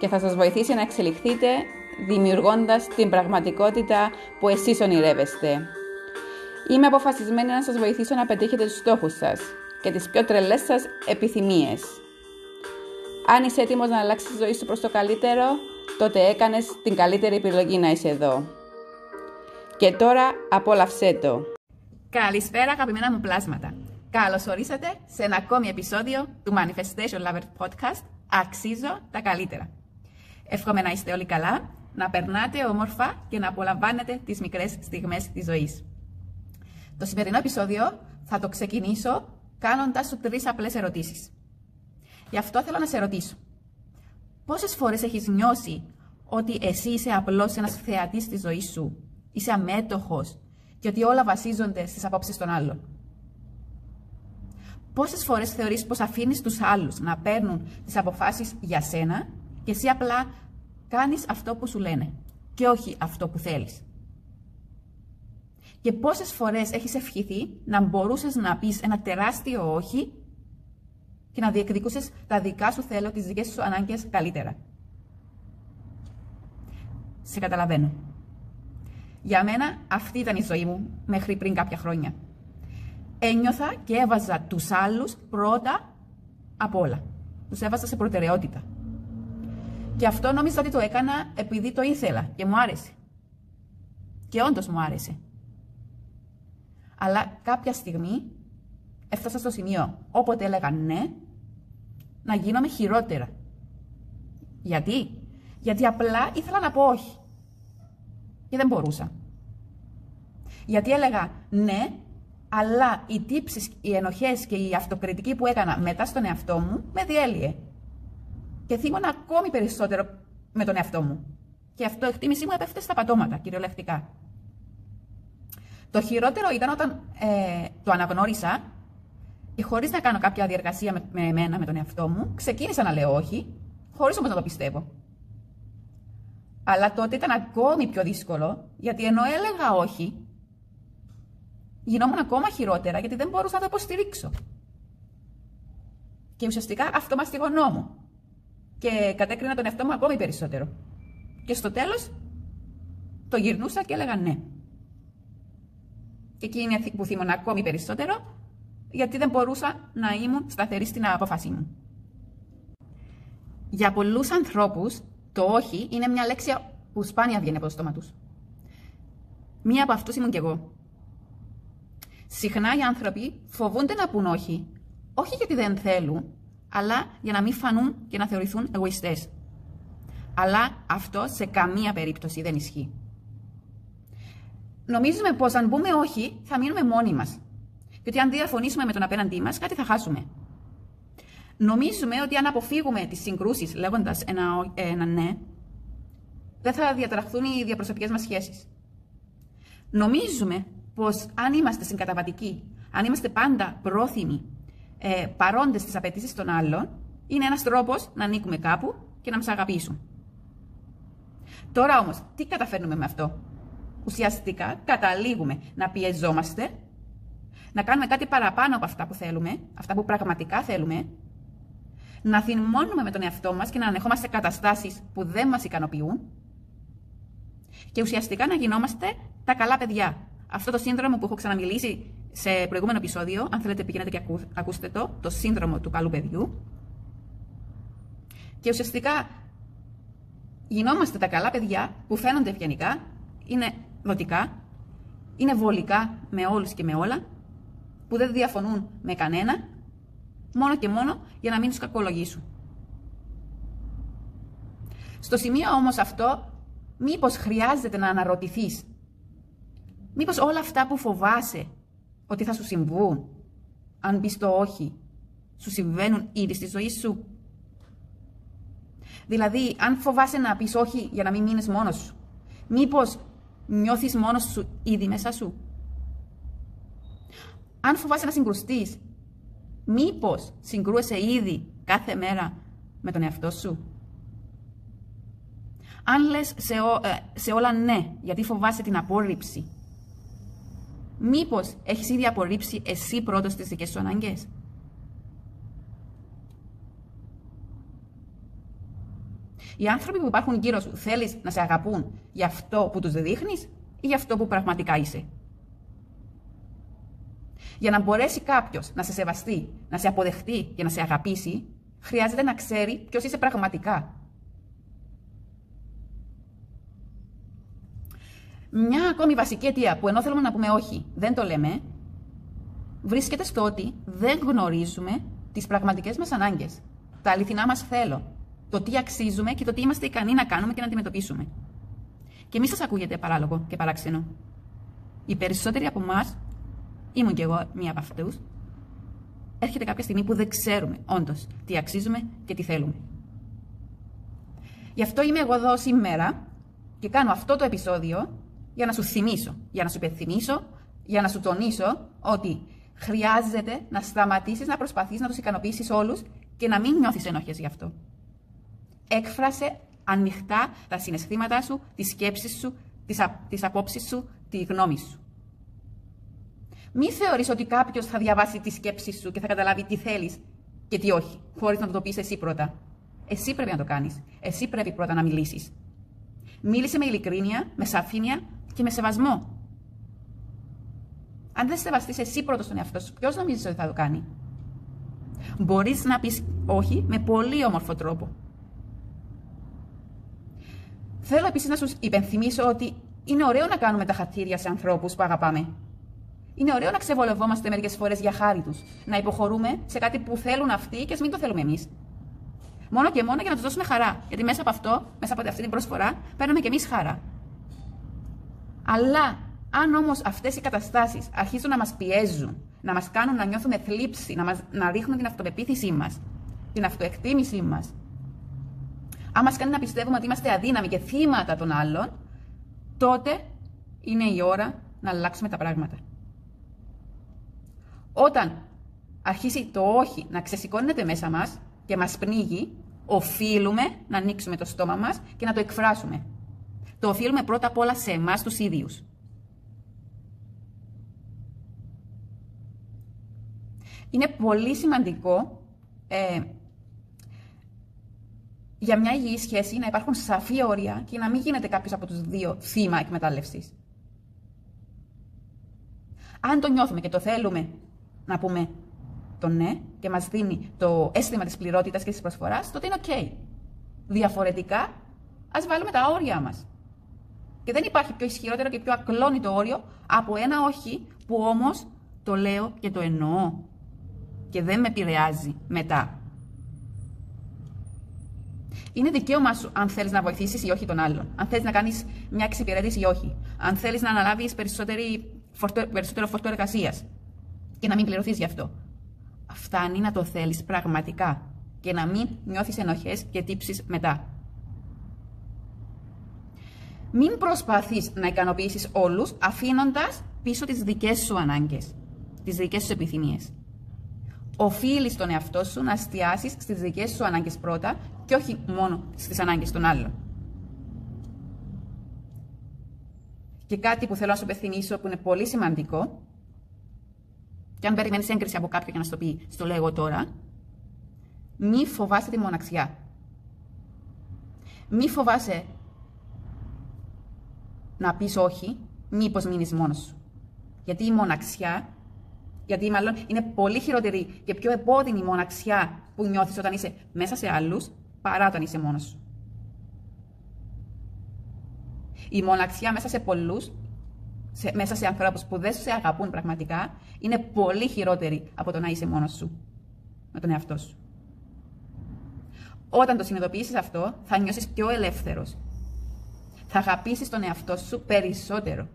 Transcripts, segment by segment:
και θα σας βοηθήσει να εξελιχθείτε δημιουργώντας την πραγματικότητα που εσείς ονειρεύεστε. Είμαι αποφασισμένη να σας βοηθήσω να πετύχετε τους στόχους σας και τις πιο τρελές σας επιθυμίες. Αν είσαι έτοιμος να αλλάξεις τη ζωή σου προς το καλύτερο, τότε έκανες την καλύτερη επιλογή να είσαι εδώ. Και τώρα απόλαυσέ το. Καλησπέρα αγαπημένα μου πλάσματα. Καλώς ορίσατε σε ένα ακόμη επεισόδιο του Manifestation Lover Podcast Αξίζω τα καλύτερα. Εύχομαι να είστε όλοι καλά, να περνάτε όμορφα και να απολαμβάνετε τις μικρές στιγμές της ζωής. Το σημερινό επεισόδιο θα το ξεκινήσω κάνοντας σου τρεις απλές ερωτήσεις. Γι' αυτό θέλω να σε ρωτήσω. Πόσες φορές έχεις νιώσει ότι εσύ είσαι απλώς ένας θεατής της ζωής σου, είσαι αμέτωχος και ότι όλα βασίζονται στις απόψεις των άλλων; Πόσες φορές θεωρείς πως αφήνεις τους άλλους να παίρνουν τις αποφάσεις για σένα; Και εσύ απλά κάνεις αυτό που σου λένε και όχι αυτό που θέλεις. Και πόσες φορές έχεις ευχηθεί να μπορούσες να πεις ένα τεράστιο όχι και να διεκδικούσες τα δικά σου θέλω, τις δικές σου ανάγκες καλύτερα. Σε καταλαβαίνω. Για μένα αυτή ήταν η ζωή μου μέχρι πριν κάποια χρόνια. Ένιωθα και έβαζα τους άλλους πρώτα απ' όλα. Τους έβαζα σε προτεραιότητα. Και αυτό νόμιζα ότι το έκανα επειδή το ήθελα και μου άρεσε. Και όντως μου άρεσε. Αλλά κάποια στιγμή έφτασα στο σημείο όποτε έλεγα ναι, να γίνομαι χειρότερα. Γιατί; Γιατί απλά ήθελα να πω όχι. Και δεν μπορούσα. Γιατί έλεγα ναι, αλλά οι τύψεις, οι ενοχές και η αυτοκριτική που έκανα μετά στον εαυτό μου με διέλυε και θύμωνα ακόμη περισσότερο με τον εαυτό μου. Και αυτό η εκτίμησή μου έπεφτε στα πατώματα, κυριολεκτικά. Το χειρότερο ήταν όταν ε, το αναγνώρισα και χωρίς να κάνω κάποια διεργασία με, με εμένα, με τον εαυτό μου, ξεκίνησα να λέω όχι, χωρίς όμως να το πιστεύω. Αλλά τότε ήταν ακόμη πιο δύσκολο, γιατί ενώ έλεγα όχι, γινόμουν ακόμα χειρότερα, γιατί δεν μπορούσα να το υποστηρίξω. Και ουσιαστικά αυτό μαστιγωνόμουν και κατέκρινα τον εαυτό μου ακόμη περισσότερο. Και στο τέλος το γυρνούσα και έλεγα ναι. Και εκεί είναι που θύμωνα ακόμη περισσότερο, γιατί δεν μπορούσα να ήμουν σταθερή στην απόφασή μου. Για πολλούς ανθρώπους, το όχι είναι μια λέξη που σπάνια βγαίνει από το στόμα τους. Μία από αυτούς ήμουν κι εγώ. Συχνά οι άνθρωποι φοβούνται να πούν όχι, όχι γιατί δεν θέλουν, αλλά για να μην φανούν και να θεωρηθούν εγωιστές. Αλλά αυτό σε καμία περίπτωση δεν ισχύει. Νομίζουμε πως αν πούμε όχι, θα μείνουμε μόνοι μας. Και ότι αν διαφωνήσουμε με τον απέναντί μας, κάτι θα χάσουμε. Νομίζουμε ότι αν αποφύγουμε τις συγκρούσεις λέγοντας ένα, ένα ναι, δεν θα διατραχθούν οι διαπροσωπικές μας σχέσεις. Νομίζουμε πως αν είμαστε συγκαταβατικοί, αν είμαστε πάντα πρόθυμοι ε, παρόντες στι απαιτήσεις των άλλων, είναι ένας τρόπος να ανήκουμε κάπου και να μας αγαπήσουν. Τώρα όμως, τι καταφέρνουμε με αυτό; Ουσιαστικά καταλήγουμε να πιεζόμαστε, να κάνουμε κάτι παραπάνω από αυτά που θέλουμε, αυτά που πραγματικά θέλουμε, να θυμώνουμε με τον εαυτό μας και να ανεχόμαστε καταστάσεις που δεν μας ικανοποιούν και ουσιαστικά να γινόμαστε τα καλά παιδιά. Αυτό το σύνδρομο που έχω ξαναμιλήσει σε προηγούμενο επεισόδιο, αν θέλετε πηγαίνετε και ακούστε το, το σύνδρομο του καλού παιδιού. Και ουσιαστικά γινόμαστε τα καλά παιδιά που φαίνονται ευγενικά, είναι δοτικά, είναι βολικά με όλους και με όλα, που δεν διαφωνούν με κανένα, μόνο και μόνο για να μην τους κακολογήσουν. Στο σημείο όμως αυτό, μήπως χρειάζεται να αναρωτηθείς, μήπως όλα αυτά που φοβάσαι ότι θα σου συμβούν. Αν πεις το όχι, σου συμβαίνουν ήδη στη ζωή σου. Δηλαδή, αν φοβάσαι να πεις όχι για να μην μείνεις μόνος σου, μήπως νιώθεις μόνος σου ήδη μέσα σου; Αν φοβάσαι να συγκρουστείς, μήπως συγκρούεσαι ήδη κάθε μέρα με τον εαυτό σου; Αν λες σε, ε, σε όλα ναι, γιατί φοβάσαι την απόρριψη, μήπως έχεις ήδη απορρίψει εσύ πρώτος τις δικές σου ανάγκες; Οι άνθρωποι που υπάρχουν γύρω σου θέλεις να σε αγαπούν για αυτό που τους δείχνεις ή για αυτό που πραγματικά είσαι; Για να μπορέσει κάποιος να σε σεβαστεί, να σε αποδεχτεί και να σε αγαπήσει, χρειάζεται να ξέρει ποιος είσαι πραγματικά. Μια ακόμη βασική αιτία που ενώ θέλουμε να πούμε όχι, δεν το λέμε, βρίσκεται στο ότι δεν γνωρίζουμε τις πραγματικές μας ανάγκες. Τα αληθινά μας θέλω. Το τι αξίζουμε και το τι είμαστε ικανοί να κάνουμε και να αντιμετωπίσουμε. Και μη σας ακούγεται παράλογο και παράξενο. Οι περισσότεροι από εμάς, ήμουν κι εγώ μία από αυτούς, έρχεται κάποια στιγμή που δεν ξέρουμε όντως τι αξίζουμε και τι θέλουμε. Γι' αυτό είμαι εγώ εδώ σήμερα και κάνω αυτό το επεισόδιο για να σου θυμίσω, για να σου υπενθυμίσω, για να σου τονίσω ότι χρειάζεται να σταματήσεις να προσπαθείς να τους ικανοποιήσεις όλους και να μην νιώθεις ενοχές γι' αυτό. Έκφρασε ανοιχτά τα συναισθήματά σου, τις σκέψεις σου, τις, α, τις απόψεις σου, τη γνώμη σου. Μη θεωρείς ότι κάποιος θα διαβάσει τις σκέψεις σου και θα καταλάβει τι θέλεις και τι όχι, χωρίς να το πεις εσύ πρώτα. Εσύ πρέπει να το κάνεις. Εσύ πρέπει πρώτα να μιλήσεις. Μίλησε με ειλικρίνεια, με σαφήνεια και με σεβασμό. Αν δεν σεβαστείς εσύ πρώτος τον εαυτό σου, ποιος νομίζεις ότι θα το κάνει; Μπορείς να πεις όχι με πολύ όμορφο τρόπο. Θέλω επίσης να σου υπενθυμίσω ότι είναι ωραίο να κάνουμε τα χατήρια σε ανθρώπους που αγαπάμε. Είναι ωραίο να ξεβολευόμαστε μερικές φορές για χάρη τους. Να υποχωρούμε σε κάτι που θέλουν αυτοί και ας μην το θέλουμε εμείς. Μόνο και μόνο για να τους δώσουμε χαρά. Γιατί μέσα από αυτό, μέσα από αυτή την προσφορά, παίρνουμε και εμείς χαρά. Αλλά αν όμως αυτές οι καταστάσεις αρχίζουν να μας πιέζουν, να μας κάνουν να νιώθουμε θλίψη, να, μας, να ρίχνουν την αυτοπεποίθησή μας, την αυτοεκτίμησή μας, αν μας κάνει να πιστεύουμε ότι είμαστε αδύναμοι και θύματα των άλλων, τότε είναι η ώρα να αλλάξουμε τα πράγματα. Όταν αρχίσει το όχι να ξεσηκώνεται μέσα μας και μας πνίγει, οφείλουμε να ανοίξουμε το στόμα μας και να το εκφράσουμε. Το οφείλουμε πρώτα απ' όλα σε εμάς τους ίδιους. Είναι πολύ σημαντικό ε, για μια υγιή σχέση να υπάρχουν σαφή όρια και να μην γίνεται κάποιος από τους δύο θύμα εκμετάλλευσης. Αν το νιώθουμε και το θέλουμε να πούμε το ναι και μας δίνει το αίσθημα της πληρότητας και της προσφοράς, τότε είναι οκ. Διαφορετικά, ας βάλουμε τα όρια μας. Και δεν υπάρχει πιο ισχυρότερο και πιο ακλόνητο όριο από ένα όχι που όμως το λέω και το εννοώ και δεν με επηρεάζει μετά. Είναι δικαίωμά σου αν θέλεις να βοηθήσεις ή όχι τον άλλον. Αν θέλεις να κάνεις μια εξυπηρέτηση ή όχι. Αν θέλεις να αναλάβεις περισσότερο φορτό εργασίας και να μην πληρωθείς γι' αυτό. Φτάνει να το θέλεις πραγματικά και να μην νιώθεις ενοχές και τύψεις μετά. Μην προσπαθείς να ικανοποιήσεις όλους αφήνοντας πίσω τις δικές σου ανάγκες, τις δικές σου επιθυμίες. Οφείλεις τον εαυτό σου να εστιάσεις στις δικές σου ανάγκες πρώτα και όχι μόνο στις ανάγκες των άλλων. Και κάτι που θέλω να σου υπενθυμίσω που είναι πολύ σημαντικό, και αν περιμένεις έγκριση από κάποιον για να σου το πει, στο λέω εγώ τώρα, μη φοβάσαι τη μοναξιά. Μη φοβάσαι να πεις όχι, μήπως μείνεις μόνος σου. Γιατί η μοναξιά γιατί μάλλον είναι πολύ χειρότερη και πιο επώδυνη μοναξιά που νιώθεις όταν είσαι μέσα σε άλλους παρά όταν είσαι μόνος σου. Η μοναξιά μέσα σε πολλούς, μέσα σε ανθρώπους που δεν σε αγαπούν πραγματικά, είναι πολύ χειρότερη από το να είσαι μόνος σου με τον εαυτό σου. Όταν το συνειδητοποιήσεις αυτό, θα νιώσεις πιο ελεύθερος. Θα αγαπήσεις τον εαυτό σου περισσότερο.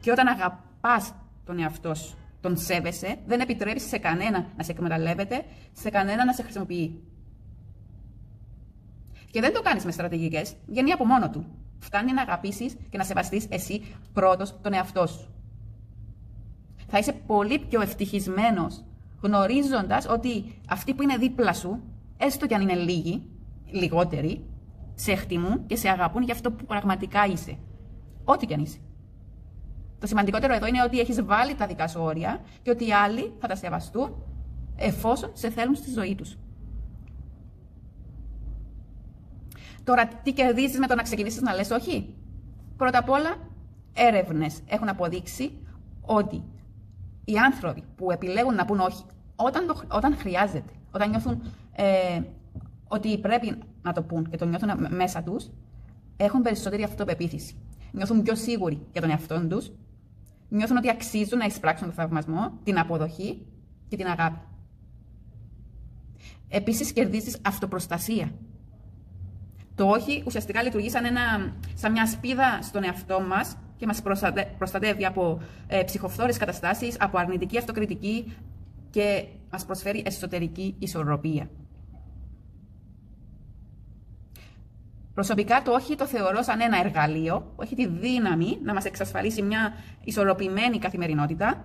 Και όταν αγαπάς τον εαυτό σου, τον σέβεσαι, δεν επιτρέπεις σε κανένα να σε εκμεταλλεύεται, σε κανένα να σε χρησιμοποιεί. Και δεν το κάνεις με στρατηγικές, βγαίνει από μόνο του. Φτάνει να αγαπήσεις και να σεβαστείς εσύ πρώτος τον εαυτό σου. Θα είσαι πολύ πιο ευτυχισμένος γνωρίζοντας ότι αυτοί που είναι δίπλα σου, έστω κι αν είναι λίγοι, λιγότεροι, σε εκτιμούν και σε αγαπούν για αυτό που πραγματικά είσαι. Ό,τι κι αν είσαι. Το σημαντικότερο εδώ είναι ότι έχεις βάλει τα δικά σου όρια και ότι οι άλλοι θα τα σεβαστούν εφόσον σε θέλουν στη ζωή τους. Τώρα, τι κερδίζεις με το να ξεκινήσεις να λες όχι; Πρώτα απ' όλα, έρευνες έχουν αποδείξει ότι οι άνθρωποι που επιλέγουν να πούν όχι όταν, το, όταν χρειάζεται, όταν νιώθουν ε, ότι πρέπει να το πούν και το νιώθουν μέσα τους, έχουν περισσότερη αυτοπεποίθηση. Νιώθουν πιο σίγουροι για τον εαυτό τους, νιώθουν ότι αξίζουν να εισπράξουν τον θαυμασμό, την αποδοχή και την αγάπη. Επίσης, κερδίζεις αυτοπροστασία. Το όχι ουσιαστικά λειτουργεί σαν, ένα, σαν μια σπίδα στον εαυτό μας και μας προστατεύει από ε, ψυχοφθόρες καταστάσεις, από αρνητική αυτοκριτική και μας προσφέρει εσωτερική ισορροπία. Προσωπικά το όχι το θεωρώ σαν ένα εργαλείο που έχει τη δύναμη να μας εξασφαλίσει μια ισορροπημένη καθημερινότητα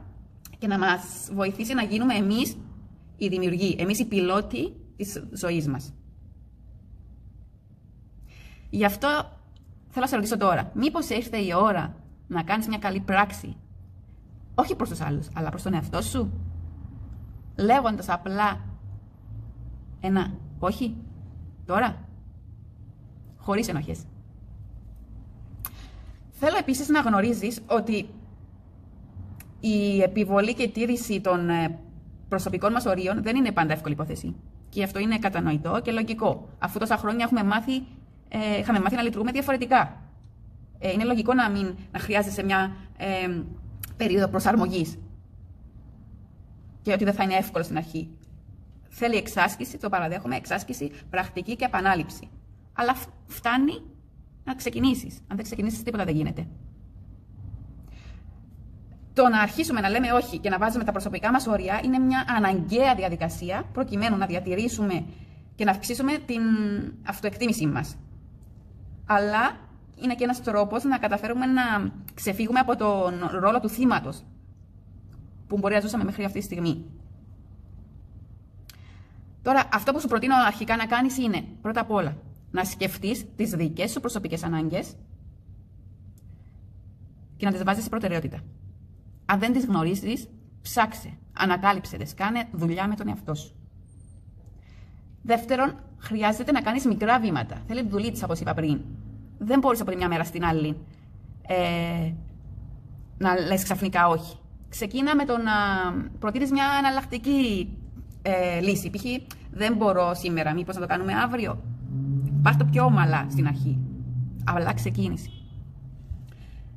και να μας βοηθήσει να γίνουμε εμείς οι δημιουργοί, εμείς οι πιλότοι της ζωής μας. Γι' αυτό θέλω να σε ρωτήσω τώρα, μήπως ήρθε η ώρα να κάνεις μια καλή πράξη, όχι προς τους άλλους, αλλά προς τον εαυτό σου, λέγοντας απλά ένα όχι, τώρα; Χωρίς ενοχές. Θέλω επίσης να γνωρίζεις ότι η επιβολή και η τήρηση των ε, προσωπικών μας ορίων δεν είναι πάντα εύκολη υπόθεση. Και αυτό είναι κατανοητό και λογικό. Αφού τόσα χρόνια έχουμε μάθει, ε, είχαμε μάθει να λειτουργούμε διαφορετικά. Ε, είναι λογικό να μην να χρειάζεσαι μια ε, περίοδο προσαρμογής και ότι δεν θα είναι εύκολο στην αρχή. Θέλει εξάσκηση, το παραδέχομαι, εξάσκηση, πρακτική και επανάληψη. Αλλά φτάνει να ξεκινήσεις. Αν δεν ξεκινήσεις, τίποτα δεν γίνεται. Το να αρχίσουμε να λέμε όχι και να βάζουμε τα προσωπικά μας όρια είναι μια αναγκαία διαδικασία προκειμένου να διατηρήσουμε και να αυξήσουμε την αυτοεκτίμησή μας. Αλλά είναι και ένας τρόπος να καταφέρουμε να ξεφύγουμε από τον ρόλο του θύματος που μπορεί να ζούσαμε μέχρι αυτή τη στιγμή. Τώρα, αυτό που σου προτείνω αρχικά να κάνεις είναι πρώτα απ' όλα να σκεφτείς τις δικές σου προσωπικές ανάγκες και να τις βάζεις σε προτεραιότητα. Αν δεν τις γνωρίζεις, ψάξε, ανακάλυψε τις, κάνε δουλειά με τον εαυτό σου. Δεύτερον, χρειάζεται να κάνεις μικρά βήματα. Θέλει δουλίτσα, όπως είπα πριν. Δεν μπορείς από τη μια μέρα στην άλλη ε, να λες ξαφνικά όχι. Ξεκίνα με το να προτείνεις μια αναλλακτική ε, λύση. Π.χ. δεν μπορώ σήμερα, μήπως να το κάνουμε αύριο. Πάρ' το πιο ομαλά στην αρχή. Αλλά ξεκίνηση.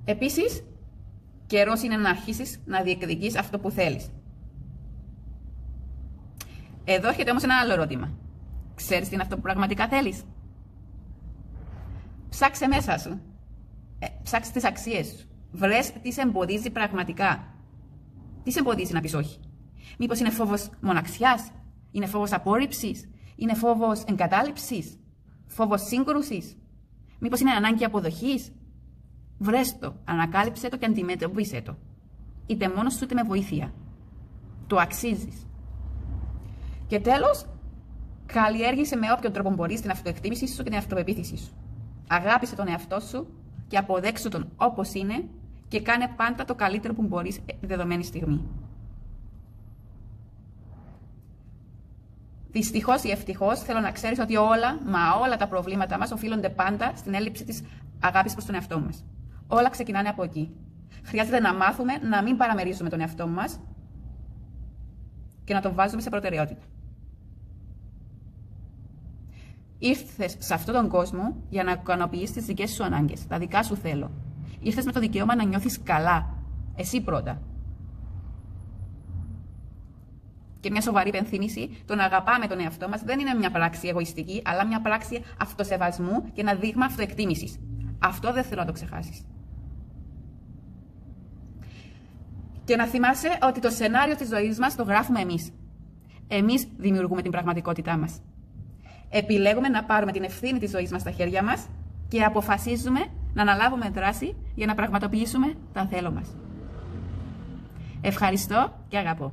Επίσης, καιρός είναι να αρχίσεις να διεκδικείς αυτό που θέλεις. Εδώ έρχεται όμως ένα άλλο ερώτημα. Ξέρεις τι είναι αυτό που πραγματικά θέλεις; Ψάξε μέσα σου. Ε, ψάξε τις αξίες σου. Βρες τι σε εμποδίζει πραγματικά. Τι σε εμποδίζει να πεις όχι; Μήπως είναι φόβος μοναξιάς, είναι φόβος απόρριψης, είναι φόβος εγκατάλειψης, φόβος σύγκρουσης, μήπως είναι ανάγκη αποδοχής. Βρέστο, ανακάλυψε το και αντιμετωπίσε το. Είτε μόνος σου είτε με βοήθεια. Το αξίζεις. Και τέλος, καλλιέργησε με όποιον τρόπο μπορείς την αυτοεκτίμησή σου και την αυτοπεποίθησή σου. Αγάπησε τον εαυτό σου και αποδέξου τον όπως είναι και κάνε πάντα το καλύτερο που μπορείς δεδομένη στιγμή. Δυστυχώς ή ευτυχώς, θέλω να ξέρεις ότι όλα, μα όλα τα προβλήματα μας οφείλονται πάντα στην έλλειψη της αγάπης προς τον εαυτό μας. Όλα ξεκινάνε από εκεί. Χρειάζεται να μάθουμε να μην παραμερίζουμε τον εαυτό μας και να τον βάζουμε σε προτεραιότητα. Ήρθες σε αυτόν τον κόσμο για να ικανοποιήσει τις δικές σου ανάγκες, τα δικά σου θέλω. Ήρθες με το δικαίωμα να νιώθεις καλά. Εσύ πρώτα. Και μια σοβαρή υπενθύμηση, το να αγαπάμε τον εαυτό μας δεν είναι μια πράξη εγωιστική, αλλά μια πράξη αυτοσεβασμού και ένα δείγμα αυτοεκτίμησης. Αυτό δεν θέλω να το ξεχάσεις. Και να θυμάσαι ότι το σενάριο της ζωής μας το γράφουμε εμείς. Εμείς δημιουργούμε την πραγματικότητά μας. επιλέγουμε να πάρουμε την ευθύνη της ζωής μας στα χέρια μας και αποφασίζουμε να αναλάβουμε δράση για να πραγματοποιήσουμε τα θέλω μας. Ευχαριστώ και αγαπώ.